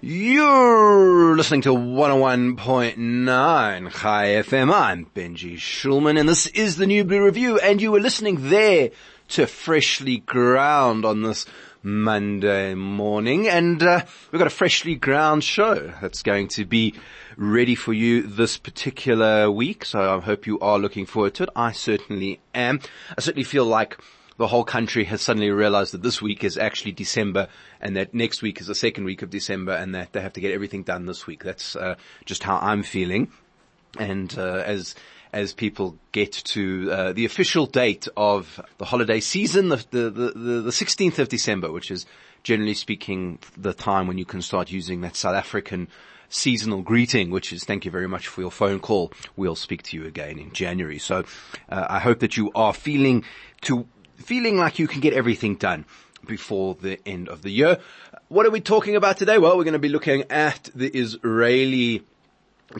You're listening to 101.9 Chai FM. I'm Benji Shulman and this is the New Blue Review and you were listening there to Freshly Ground on this Monday morning and uh, we've got a freshly ground show that's going to be ready for you this particular week. So I hope you are looking forward to it. I certainly am. I certainly feel like the whole country has suddenly realized that this week is actually December and that next week is the second week of December and that they have to get everything done this week. That's uh, just how I'm feeling. And uh, as as people get to uh, the official date of the holiday season, the, the, the, the 16th of December, which is generally speaking the time when you can start using that South African seasonal greeting, which is thank you very much for your phone call. We'll speak to you again in January. So uh, I hope that you are feeling to feeling like you can get everything done before the end of the year. What are we talking about today? Well, we're going to be looking at the Israeli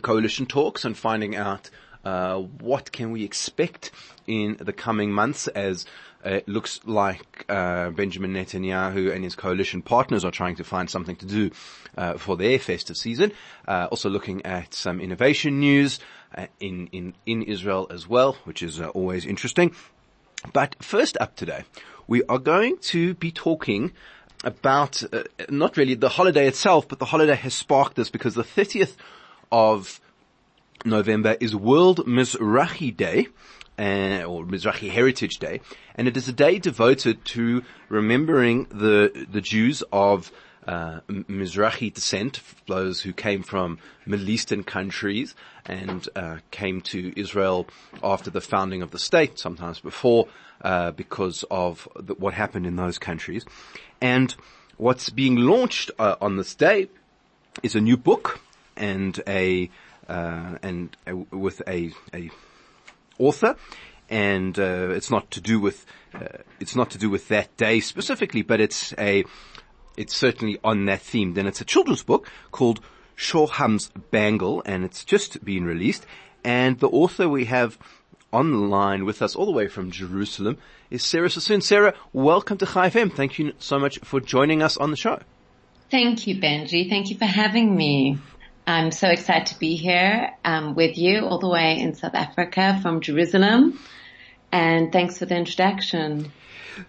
coalition talks and finding out uh, what can we expect in the coming months as it looks like uh, Benjamin Netanyahu and his coalition partners are trying to find something to do uh, for their festive season. Uh, also looking at some innovation news uh, in in in Israel as well, which is uh, always interesting. But first up today, we are going to be talking about uh, not really the holiday itself, but the holiday has sparked this because the 30th of November is World Mizrahi Day. Uh, or Mizrahi Heritage Day, and it is a day devoted to remembering the the Jews of uh, Mizrahi descent, those who came from Middle Eastern countries and uh, came to Israel after the founding of the state, sometimes before, uh, because of the, what happened in those countries. And what's being launched uh, on this day is a new book and a uh, and with a a author and uh, it's not to do with uh, it's not to do with that day specifically, but it's a it's certainly on that theme. Then it's a children's book called Shoham's Bangle, and it's just been released. And the author we have online with us all the way from Jerusalem is Sarah Sassoon. Sarah, welcome to Chai FM. Thank you so much for joining us on the show. Thank you, Benji. Thank you for having me. I'm so excited to be here um, with you all the way in South Africa from Jerusalem. And thanks for the introduction.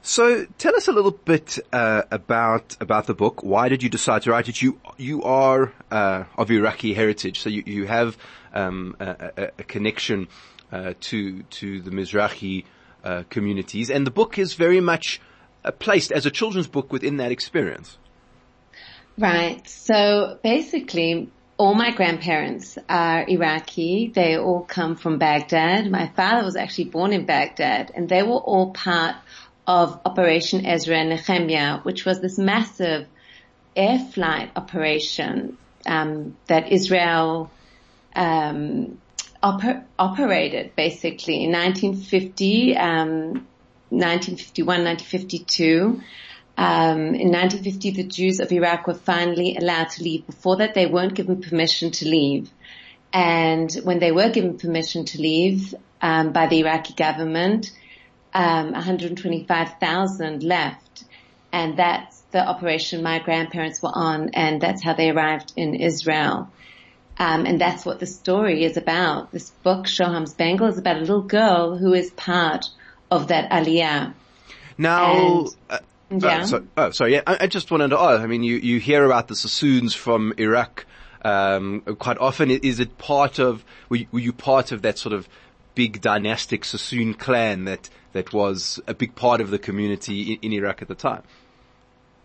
So tell us a little bit uh, about about the book. Why did you decide to write it? You you are uh, of Iraqi heritage, so you you have um, a, a, connection uh, to to the Mizrahi uh, communities, and the book is very much uh, placed as a children's book within that experience. Right. So basically, all my grandparents are Iraqi. They all come from Baghdad. My father was actually born in Baghdad, and they were all part of Operation Ezra and Nehemiah, which was this massive air flight operation um, that Israel um, oper- operated basically in 1950, um, 1951, 1952. Um, in 1950, the Jews of Iraq were finally allowed to leave. Before that, they weren't given permission to leave. And when they were given permission to leave um, by the Iraqi government, um, 125,000 left, and that's the operation my grandparents were on, and that's how they arrived in Israel. Um, and that's what the story is about. This book, Shoham's Bangle, is about a little girl who is part of that aliyah. Now, and, uh, yeah. so, oh, sorry. Yeah, I, I, just wanted to ask. I mean, you, you hear about the Sassoons from Iraq um, quite often. Is it part of? Were you, were you part of that sort of big dynastic Sassoon clan that that was a big part of the community in, in Iraq at the time.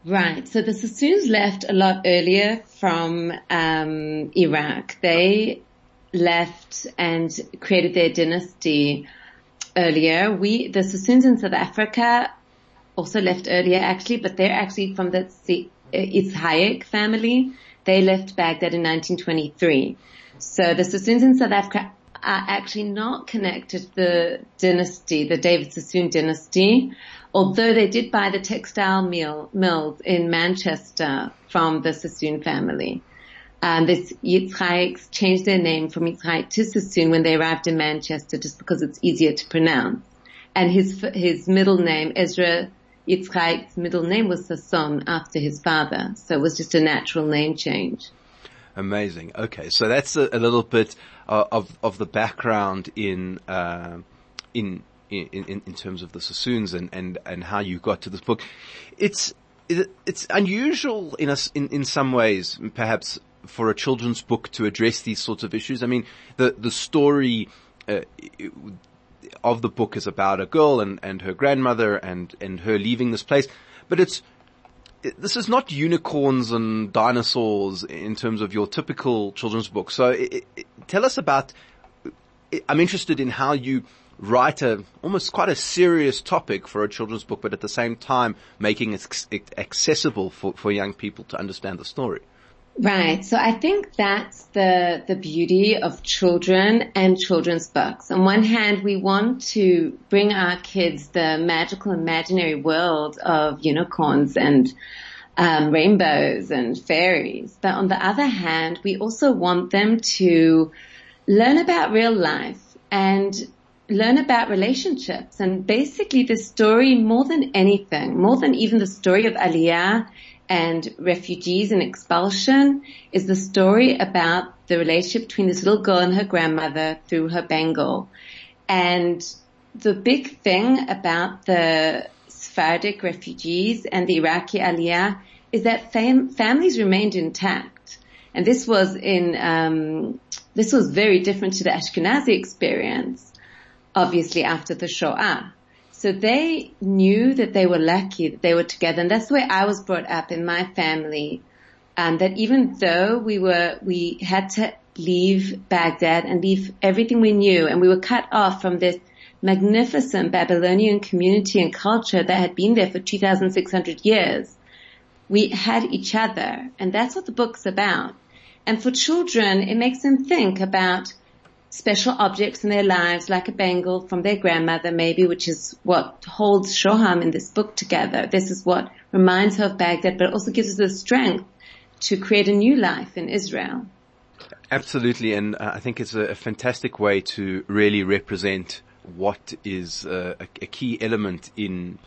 Right. So the Sassoons left a lot earlier from um, Iraq. They left and created their dynasty earlier. We, the Sassoons in South Africa, also left earlier actually, but they're actually from the Yitzhak family, They left Baghdad in 1923. So the Sassoons in South Africa are actually not connected to the dynasty, the David Sassoon dynasty, although they did buy the textile mill, mills in Manchester from the Sassoon family. Um, this Yitzhak changed their name from Yitzhak to Sassoon when they arrived in Manchester just because it's easier to pronounce. And his, his middle name, Ezra Yitzhak's middle name was Sasson after his father. So it was just a natural name change. Amazing. Okay, so that's a, a little bit uh, of of the background in, uh, in in in in terms of the Sassoons and and and how you got to this book. It's it's unusual in us in in some ways, perhaps for a children's book to address these sorts of issues. I mean, the the story. Uh, of the book is about a girl and, and her grandmother and, and her leaving this place, but it's this is not unicorns and dinosaurs in terms of your typical children's book. So it, it, tell us about, I'm interested in how you write a, almost quite a serious topic for a children's book, but at the same time making it accessible for, for young people to understand the story. Right. So I think that's the, the beauty of children and children's books. On one hand, we want to bring our kids the magical imaginary world of unicorns and um, rainbows and fairies. But on the other hand, we also want them to learn about real life and learn about relationships and basically the story more than anything, more than even the story of Aliyah and refugees and expulsion is the story about the relationship between this little girl and her grandmother through her bangle. And the big thing about the Sephardic refugees and the Iraqi Aliyah is that fam- families remained intact. And this was in, um, this was very different to the Ashkenazi experience, obviously after the Shoah. So they knew that they were lucky that they were together. And that's the way I was brought up in my family. Um, that even though we were, we had to leave Baghdad and leave everything we knew and we were cut off from this magnificent Babylonian community and culture that had been there for 2,600 years. We had each other and that's what the book's about. And for children, it makes them think about special objects in their lives, like a bangle from their grandmother, maybe, which is what holds Shoham in this book together. This is what reminds her of Baghdad, but also gives her the strength to create a new life in Israel. Absolutely, and uh, I think it's a, fantastic way to really represent what is uh, a, a, key element in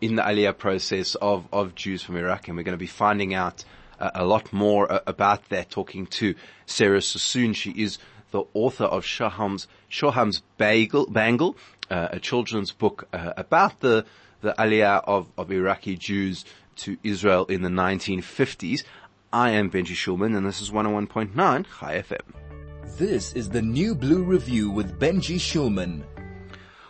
in the Aliyah process of, of Jews from Iraq, and we're going to be finding out uh, a lot more about that. Talking to Sarah Sassoon, she is the author of Shoham's, Shoham's Bagel, Bangle, uh, a children's book uh, about the, the aliyah of, of Iraqi Jews to Israel in the 1950s. I am Benji Shulman and this is 101.9 Chai FM. This is the New Blue Review with Benji Shulman.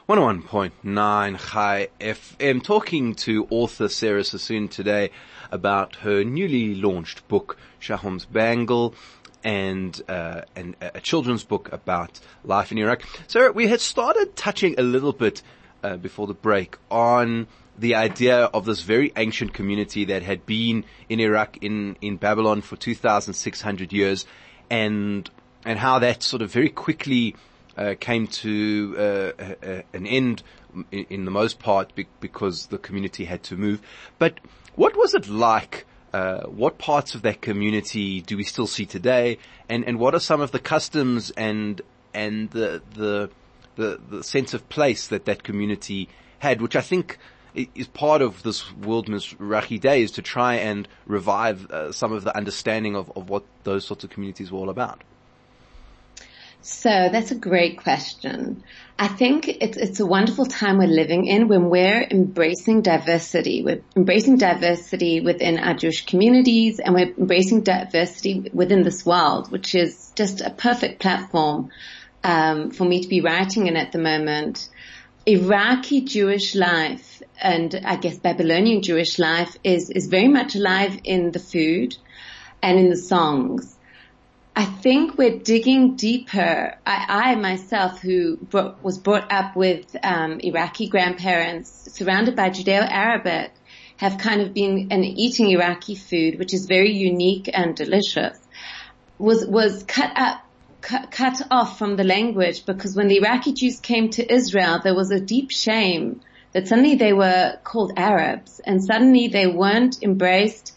101.9 Chai FM talking to author Sarah Sassoon today about her newly launched book, Shoham's Bangle, and, uh, and a children's book about life in Iraq. So we had started touching a little bit uh, before the break on the idea of this very ancient community that had been in Iraq in in Babylon for 2,600 years, and and how that sort of very quickly uh, came to uh, an end in, in, the most part be- because the community had to move. But what was it like? Uh, what parts of that community do we still see today, and and what are some of the customs and and the the the, the sense of place that that community had, which I think is part of this World Mizrahi Day, is to try and revive uh, some of the understanding of, of what those sorts of communities were all about. So that's a great question. I think it's, it's a wonderful time we're living in when we're embracing diversity. We're embracing diversity within our Jewish communities and we're embracing diversity within this world, which is just a perfect platform, um, for me to be writing in at the moment. Iraqi Jewish life and I guess Babylonian Jewish life is, is very much alive in the food and in the songs. I think we're digging deeper. I, I myself, who brought, was brought up with um, Iraqi grandparents, surrounded by Judeo-Arabic, have kind of been and eating Iraqi food, which is very unique and delicious, was was cut up cut, cut off from the language because when the Iraqi Jews came to Israel, there was a deep shame that suddenly they were called Arabs and suddenly they weren't embraced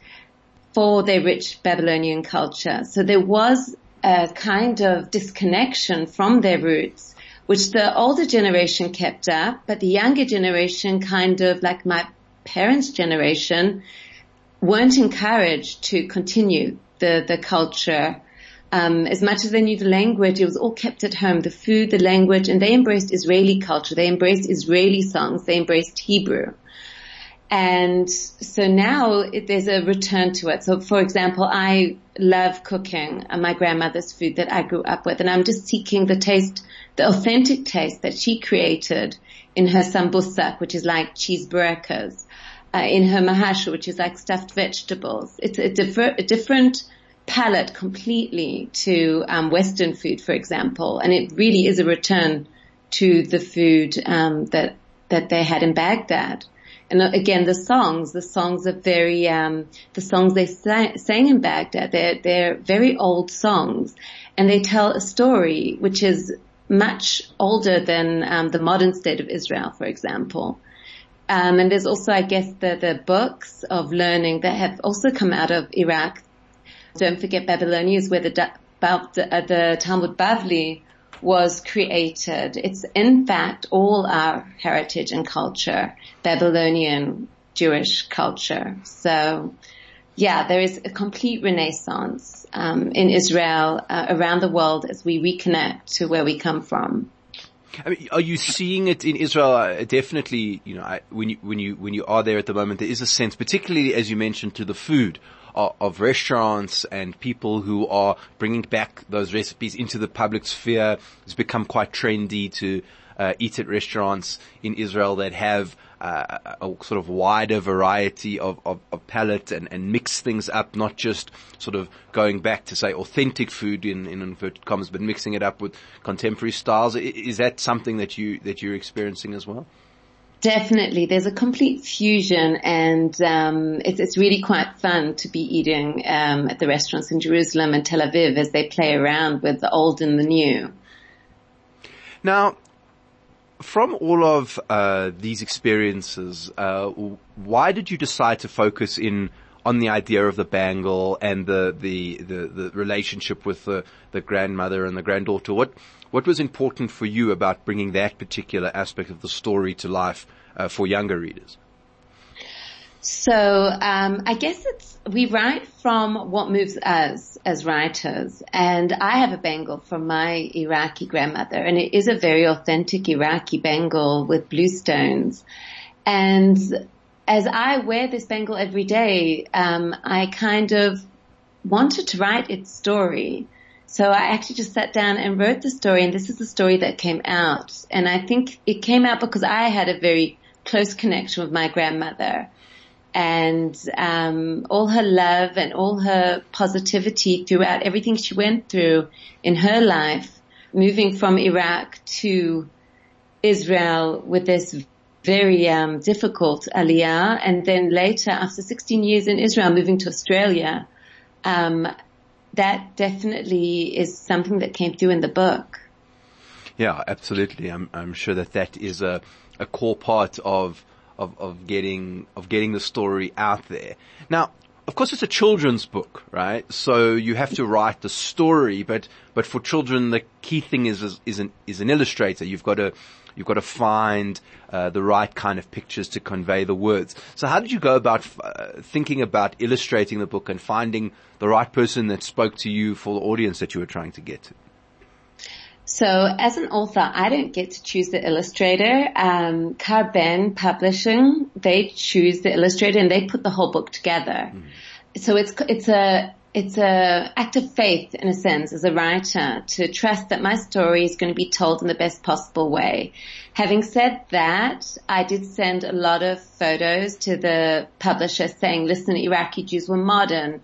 for their rich Babylonian culture. So there was a kind of disconnection from their roots, which the older generation kept up, but the younger generation kind of like my parents' generation weren't encouraged to continue the, the culture. Um, as much as they knew the language, it was all kept at home, the food, the language, and they embraced Israeli culture. They embraced Israeli songs. They embraced Hebrew. And so now it, there's a return to it. So for example, I love cooking my grandmother's food that I grew up with and I'm just seeking the taste, the authentic taste that she created in her sambusak, which is like cheese burekas, uh, in her mahasha, which is like stuffed vegetables. It's a, differ, a different palate completely to um, Western food, for example, and it really is a return to the food um, that that they had in Baghdad. And again, the songs, the songs are very, um, the songs they sang, sang in Baghdad, they're, they're very old songs and they tell a story which is much older than um, the modern state of Israel, for example. Um, and there's also, I guess, the, the books of learning that have also come out of Iraq. Don't forget Babylonia is where the, the, uh, the Talmud Bavli was created. It's in fact all our heritage and culture, Babylonian Jewish culture. So yeah, there is a complete renaissance um, in Israel uh, around the world as we reconnect to where we come from. I mean, are you seeing it in Israel? Definitely, you know, I, when you when you when you are there at the moment, there is a sense, particularly as you mentioned, to the food of, restaurants and people who are bringing back those recipes into the public sphere. It's become quite trendy to uh, eat at restaurants in Israel that have uh, a sort of wider variety of, of, of palate and, and mix things up, not just sort of going back to say authentic food in, in inverted commas, but mixing it up with contemporary styles. Is that something that you, that you're experiencing as well? Definitely, there's a complete fusion, and um, it's, it's really quite fun to be eating um, at the restaurants in Jerusalem and Tel Aviv as they play around with the old and the new. Now, from all of uh, these experiences, uh, why did you decide to focus in on the idea of the bangle and the the, the, the relationship with the, the grandmother and the granddaughter? What what was important for you about bringing that particular aspect of the story to life uh, for younger readers? So um, I guess it's we write from what moves us as writers, and I have a bangle from my Iraqi grandmother, and it is a very authentic Iraqi bangle with blue stones. And as I wear this bangle every day, um, I kind of wanted to write its story. So I actually just sat down and wrote the story and this is the story that came out. And I think it came out because I had a very close connection with my grandmother and um, all her love and all her positivity throughout everything she went through in her life, moving from Iraq to Israel with this very um, difficult aliyah, and then later, after 16 years in Israel, moving to Australia. Um, that definitely is something that came through in the book. Yeah, absolutely. I'm, I'm sure that that is a, a core part of, of, of getting, of getting the story out there. Now, of course it's a children's book, right? So you have to write the story, but, but for children, the key thing is, is, is an, is an illustrator. You've got to, You've got to find uh, the right kind of pictures to convey the words. So how did you go about uh, thinking about illustrating the book and finding the right person that spoke to you for the audience that you were trying to get to? So as an author, I don't get to choose the illustrator. Um, Kar-Ben Publishing, they choose the illustrator and they put the whole book together. Mm. So it's, it's a, it's a act of faith in a sense as a writer to trust that my story is going to be told in the best possible way. Having said that, I did send a lot of photos to the publisher saying, listen, Iraqi Jews were modern.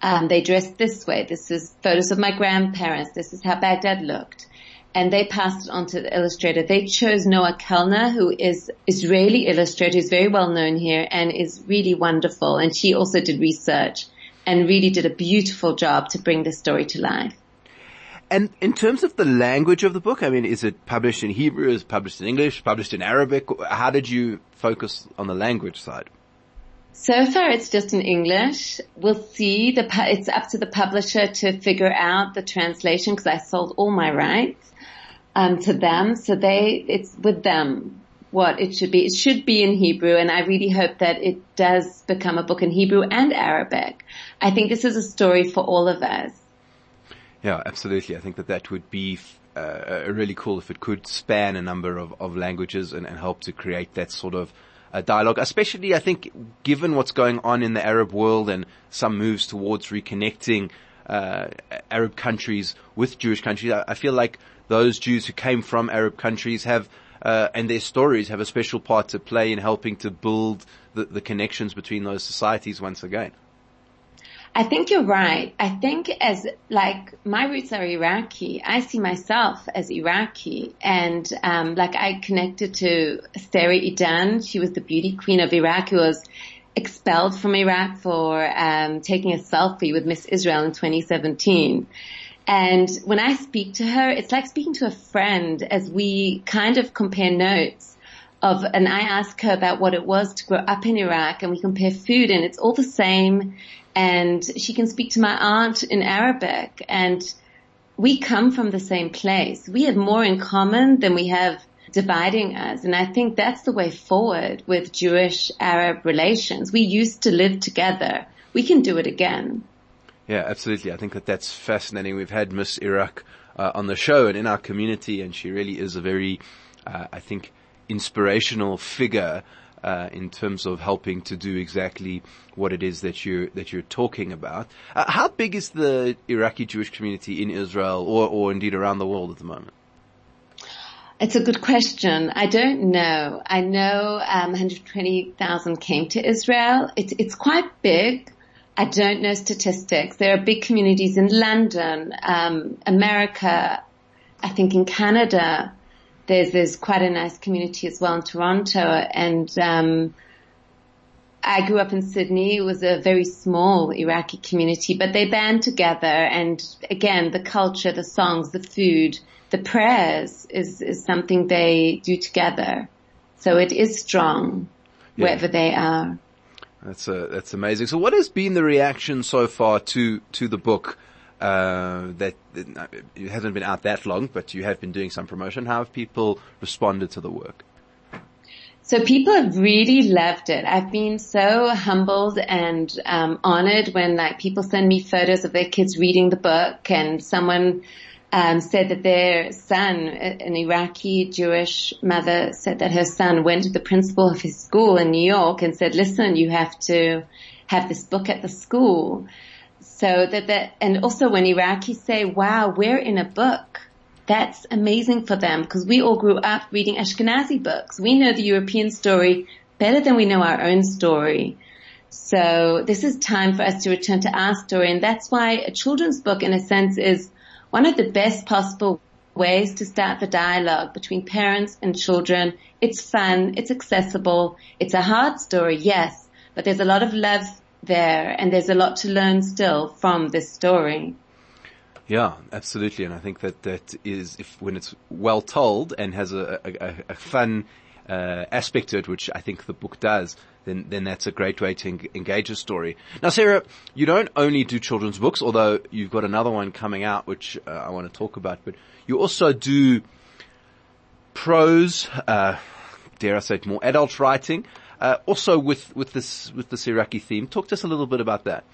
Um, they dressed this way. This is photos of my grandparents. This is how Baghdad looked. And they passed it on to the illustrator. They chose Noa Kelner, who is Israeli illustrator, who's very well known here and is really wonderful. And she also did research and really did a beautiful job to bring the story to life. And in terms of the language of the book, I mean, is it published in Hebrew? Is it published in English? Published in Arabic? How did you focus on the language side? So far, it's just in English. We'll see. The it's up to the publisher to figure out the translation because I sold all my rights um, to them. So they, it's with them what it should be. It should be in Hebrew, and I really hope that it does become a book in Hebrew and Arabic. I think this is a story for all of us. Yeah, absolutely. I think that that would be uh, really cool if it could span a number of, of languages and, and help to create that sort of uh, dialogue, especially I think given what's going on in the Arab world and some moves towards reconnecting uh, Arab countries with Jewish countries. I, I, feel like those Jews who came from Arab countries have uh, and their stories have a special part to play in helping to build the, the connections between those societies once again. I think you're right. I think as like my roots are Iraqi, I see myself as Iraqi, and um, like I connected to Sarah Idan. She was the beauty queen of Iraq, who was expelled from Iraq for um, taking a selfie with Miss Israel in 2017. And when I speak to her, it's like speaking to a friend as we kind of compare notes of, and I ask her about what it was to grow up in Iraq and we compare food and it's all the same and she can speak to my aunt in Arabic and we come from the same place. We have more in common than we have dividing us. And I think that's the way forward with Jewish Arab relations. We used to live together. We can do it again. Yeah, absolutely. I think that that's fascinating. We've had Miss Iraq uh, on the show and in our community, and she really is a very, uh, I think, inspirational figure uh, in terms of helping to do exactly what it is that you that you're talking about. Uh, how big is the Iraqi Jewish community in Israel, or or indeed around the world at the moment? It's a good question. I don't know. I know um, 120,000 came to Israel. It's it's quite big. I don't know statistics. There are big communities in London, um, America. I think in Canada there's there's quite a nice community as well in Toronto, and um, I grew up in Sydney. It was a very small Iraqi community, but they band together, and again, the culture, the songs, the food, the prayers is is something they do together. So it is strong yeah. wherever they are. That's a, uh, that's amazing. So, what has been the reaction so far to to the book? uh, that it hasn't been out that long, but you have been doing some promotion. How have people responded to the work? So people have really loved it. I've been so humbled and um, honored when like people send me photos of their kids reading the book, and someone um, said that their son, an Iraqi Jewish mother, said that her son went to the principal of his school in New York and said, "Listen, you have to have this book at the school." So that, that, and also when Iraqis say, wow, we're in a book, that's amazing for them because we all grew up reading Ashkenazi books. We know the European story better than we know our own story. So this is time for us to return to our story. And that's why a children's book in a sense is one of the best possible ways to start the dialogue between parents and children. It's fun. It's accessible. It's a hard story. Yes, but there's a lot of love there and there's a lot to learn still from this story. Yeah, absolutely. And I think that that is if when it's well told and has a, a, a fun uh, aspect to it, which I think the book does, then then that's a great way to en- engage a story. Now, Sarah, you don't only do children's books, although you've got another one coming out, which uh, I want to talk about. But you also do prose, uh, dare I say it, more adult writing. Uh, also with, with this, with this Iraqi theme, talk to us a little bit about that.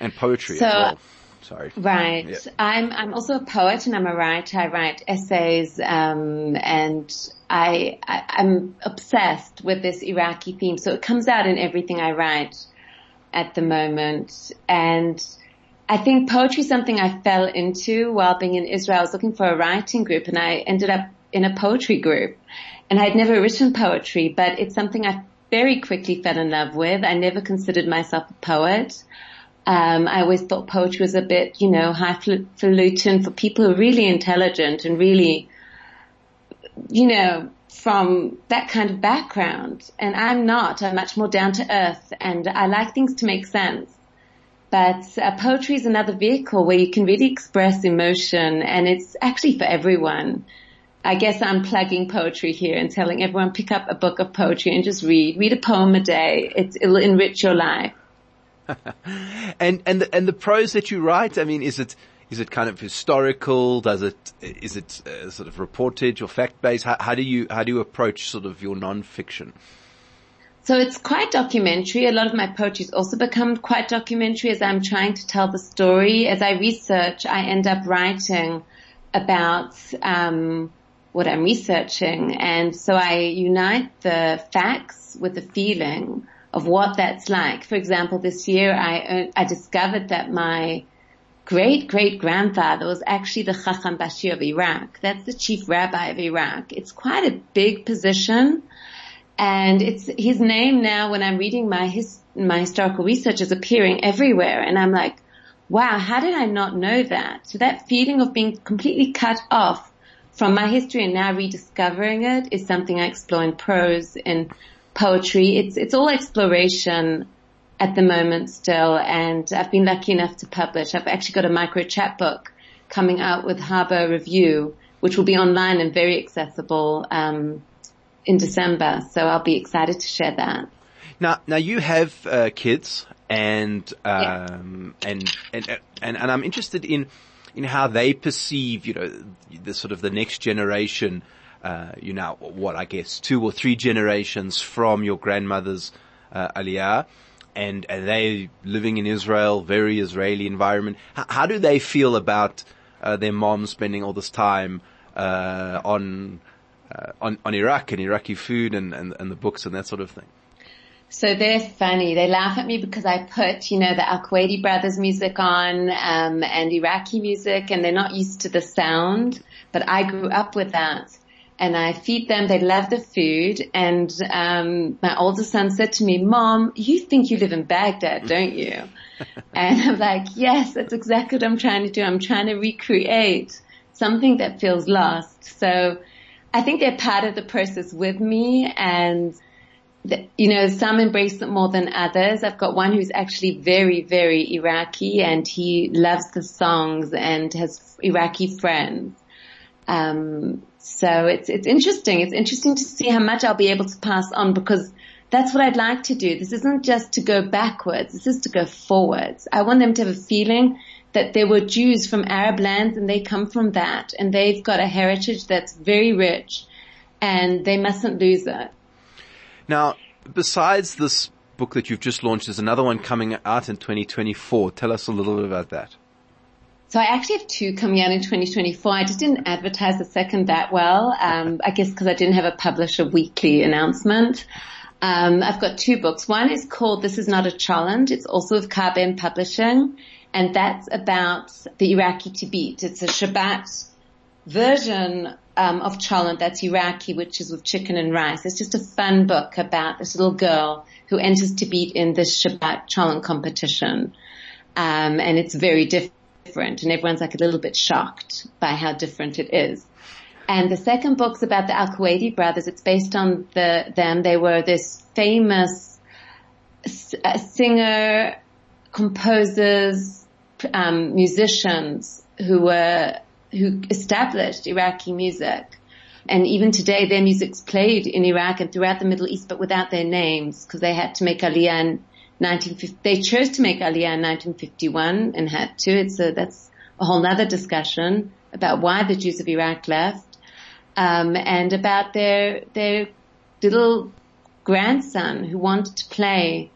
And poetry so, as well. Sorry. Right. Yeah. I'm, I'm also a poet and I'm a writer. I write essays, um, and I, I, I'm obsessed with this Iraqi theme. So it comes out in everything I write at the moment. And I think poetry is something I fell into while being in Israel. I was looking for a writing group and I ended up in a poetry group. And I'd never written poetry, but it's something I very quickly fell in love with. I never considered myself a poet, Um, I always thought poetry was a bit, you know, highfalutin for people who are really intelligent and really, you know, from that kind of background. And I'm not. I'm much more down to earth and I like things to make sense. But uh, poetry is another vehicle where you can really express emotion and it's actually for everyone. I guess I'm plugging poetry here and telling everyone pick up a book of poetry and just read. Read a poem a day. It'll enrich your life. and and the, and the prose that you write, I mean, is it is it kind of historical? Does it is it uh, sort of reportage or fact based? How, how, do you how do you approach sort of your nonfiction? So it's quite documentary. A lot of my poetry has also become quite documentary as I'm trying to tell the story. As I research, I end up writing about um, what I'm researching, and so I unite the facts with the feeling of what that's like. For example, this year I, uh, I discovered that my great great grandfather was actually the Chacham Bashi of Iraq. That's the chief rabbi of Iraq. It's quite a big position. And it's his name now when I'm reading my his, my historical research is appearing everywhere. And I'm like, wow, how did I not know that? So that feeling of being completely cut off from my history and now rediscovering it is something I explore in prose, in poetry. It's, it's all exploration at the moment still. And I've been lucky enough to publish. I've actually got a micro chapbook coming out with Harbor Review, which will be online and very accessible, um, in December. So I'll be excited to share that. Now, now you have uh, kids, and um, yeah. and, and and and I'm interested in in how they perceive, you know, the sort of the next generation uh, you know, what I guess two or three generations from your grandmother's uh, aliyah, and, and they living in Israel, very Israeli environment. H- how do they feel about uh, their mom spending all this time uh, on, uh, on on Iraq and Iraqi food and, and, and the books and that sort of thing? So they're funny. They laugh at me because I put, you know, the Al Kuwaiti brothers music on, um, and Iraqi music and they're not used to the sound, but I grew up with that and I feed them. They love the food. And um, my older son said to me, "Mom, you think you live in Baghdad, don't you?" and I'm like, "Yes, that's exactly what I'm trying to do. I'm trying to recreate something that feels lost." So I think they're part of the process with me, and the, you know, some embrace it more than others. I've got one who's actually very, very Iraqi, and he loves the songs and has Iraqi friends. Um, so it's, it's interesting. It's interesting to see how much I'll be able to pass on because that's what I'd like to do. This isn't just to go backwards. This is to go forwards. I want them to have a feeling that there were Jews from Arab lands and they come from that and they've got a heritage that's very rich and they mustn't lose it. Now, besides this book that you've just launched, there's another one coming out in 2024. Tell us a little bit about that. So I actually have two coming out in 2024. I just didn't advertise the second that well. Um, I guess because I didn't have a publisher weekly announcement. Um, I've got two books. One is called This Is Not a Challenge. It's also with Kar-Ben Publishing, and that's about the Iraqi Tibit. It's a Shabbat version um, of cholent that's Iraqi, which is with chicken and rice. It's just a fun book about this little girl who enters Tibit in this Shabbat cholent competition, um, and it's very different different and everyone's like a little bit shocked by how different it is. And the second book's about the Al-Kuwaiti brothers. It's based on the, them. They were this famous uh, singer, composers, um, musicians who were, who established Iraqi music. And even today their music's played in Iraq and throughout the Middle East, but without their names because they had to make Aliyah in 1950, they chose to make Aliyah in 1951 and had to. It's a, that's a whole nother discussion about why the Jews of Iraq left, um, and about their, their little grandson who wanted to play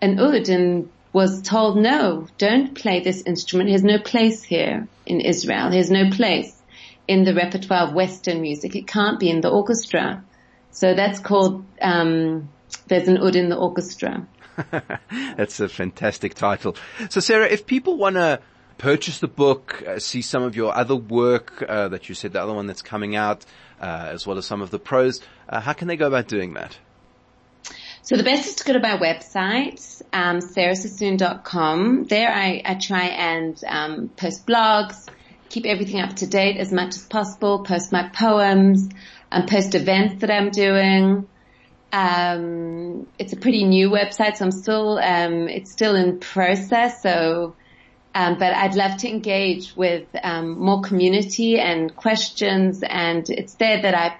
an oud and was told, no, don't play this instrument. He has no place here in Israel. He has no place in the repertoire of Western music. It can't be in the orchestra. So that's called, um, there's an oud in the orchestra. That's a fantastic title. So Sarah, if people want to purchase the book, uh, see some of your other work uh, that you said, the other one that's coming out, uh, as well as some of the prose, uh, how can they go about doing that? So the best is to go to my website, um, sarahsassoon.com. There I, I try and um, post blogs, keep everything up to date as much as possible, post my poems, and post events that I'm doing. Um, it's a pretty new website, so I'm still, um, it's still in process. So, um, but I'd love to engage with um, more community and questions, and it's there that I,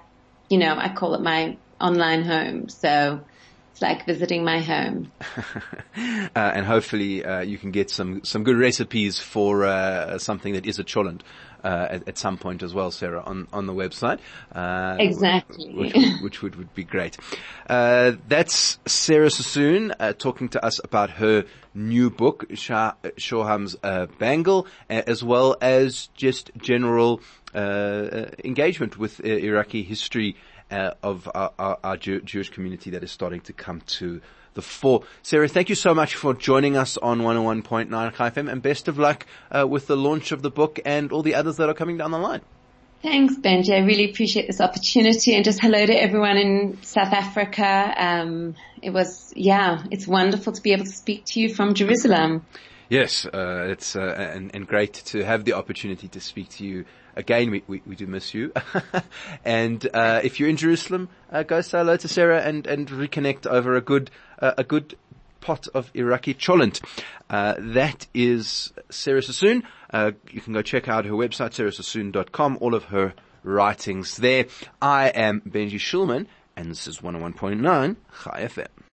you know, I call it my online home. So it's like visiting my home. uh, and hopefully uh, you can get some some good recipes for uh, something that is a cholent at, at, some point as well, Sarah, on, on the website. Uh, exactly. Which, which, would, would be great. Uh, that's Sarah Sassoon uh, talking to us about her new book, Shah, Shoham's uh, Bangle, as well as just general uh, engagement with Iraqi history of our, our, our Jewish community that is starting to come to the fore. Sarah, thank you so much for joining us on 101.9 FM and best of luck uh, with the launch of the book and all the others that are coming down the line. Thanks, Benji. I really appreciate this opportunity and just hello to everyone in South Africa. Um, it was, yeah, it's wonderful to be able to speak to you from Jerusalem. Yes, uh, it's uh, and, and, great to have the opportunity to speak to you again. We, we, we do miss you, and uh, if you're in Jerusalem, uh, go say hello to Sarah and, and reconnect over a good uh, a good pot of Iraqi cholent. Uh, that is Sarah Sassoon. you can go check out her website, sarahsassoon.com, all of her writings there. I am Benji Shulman, and this is 101.9 Chai FM.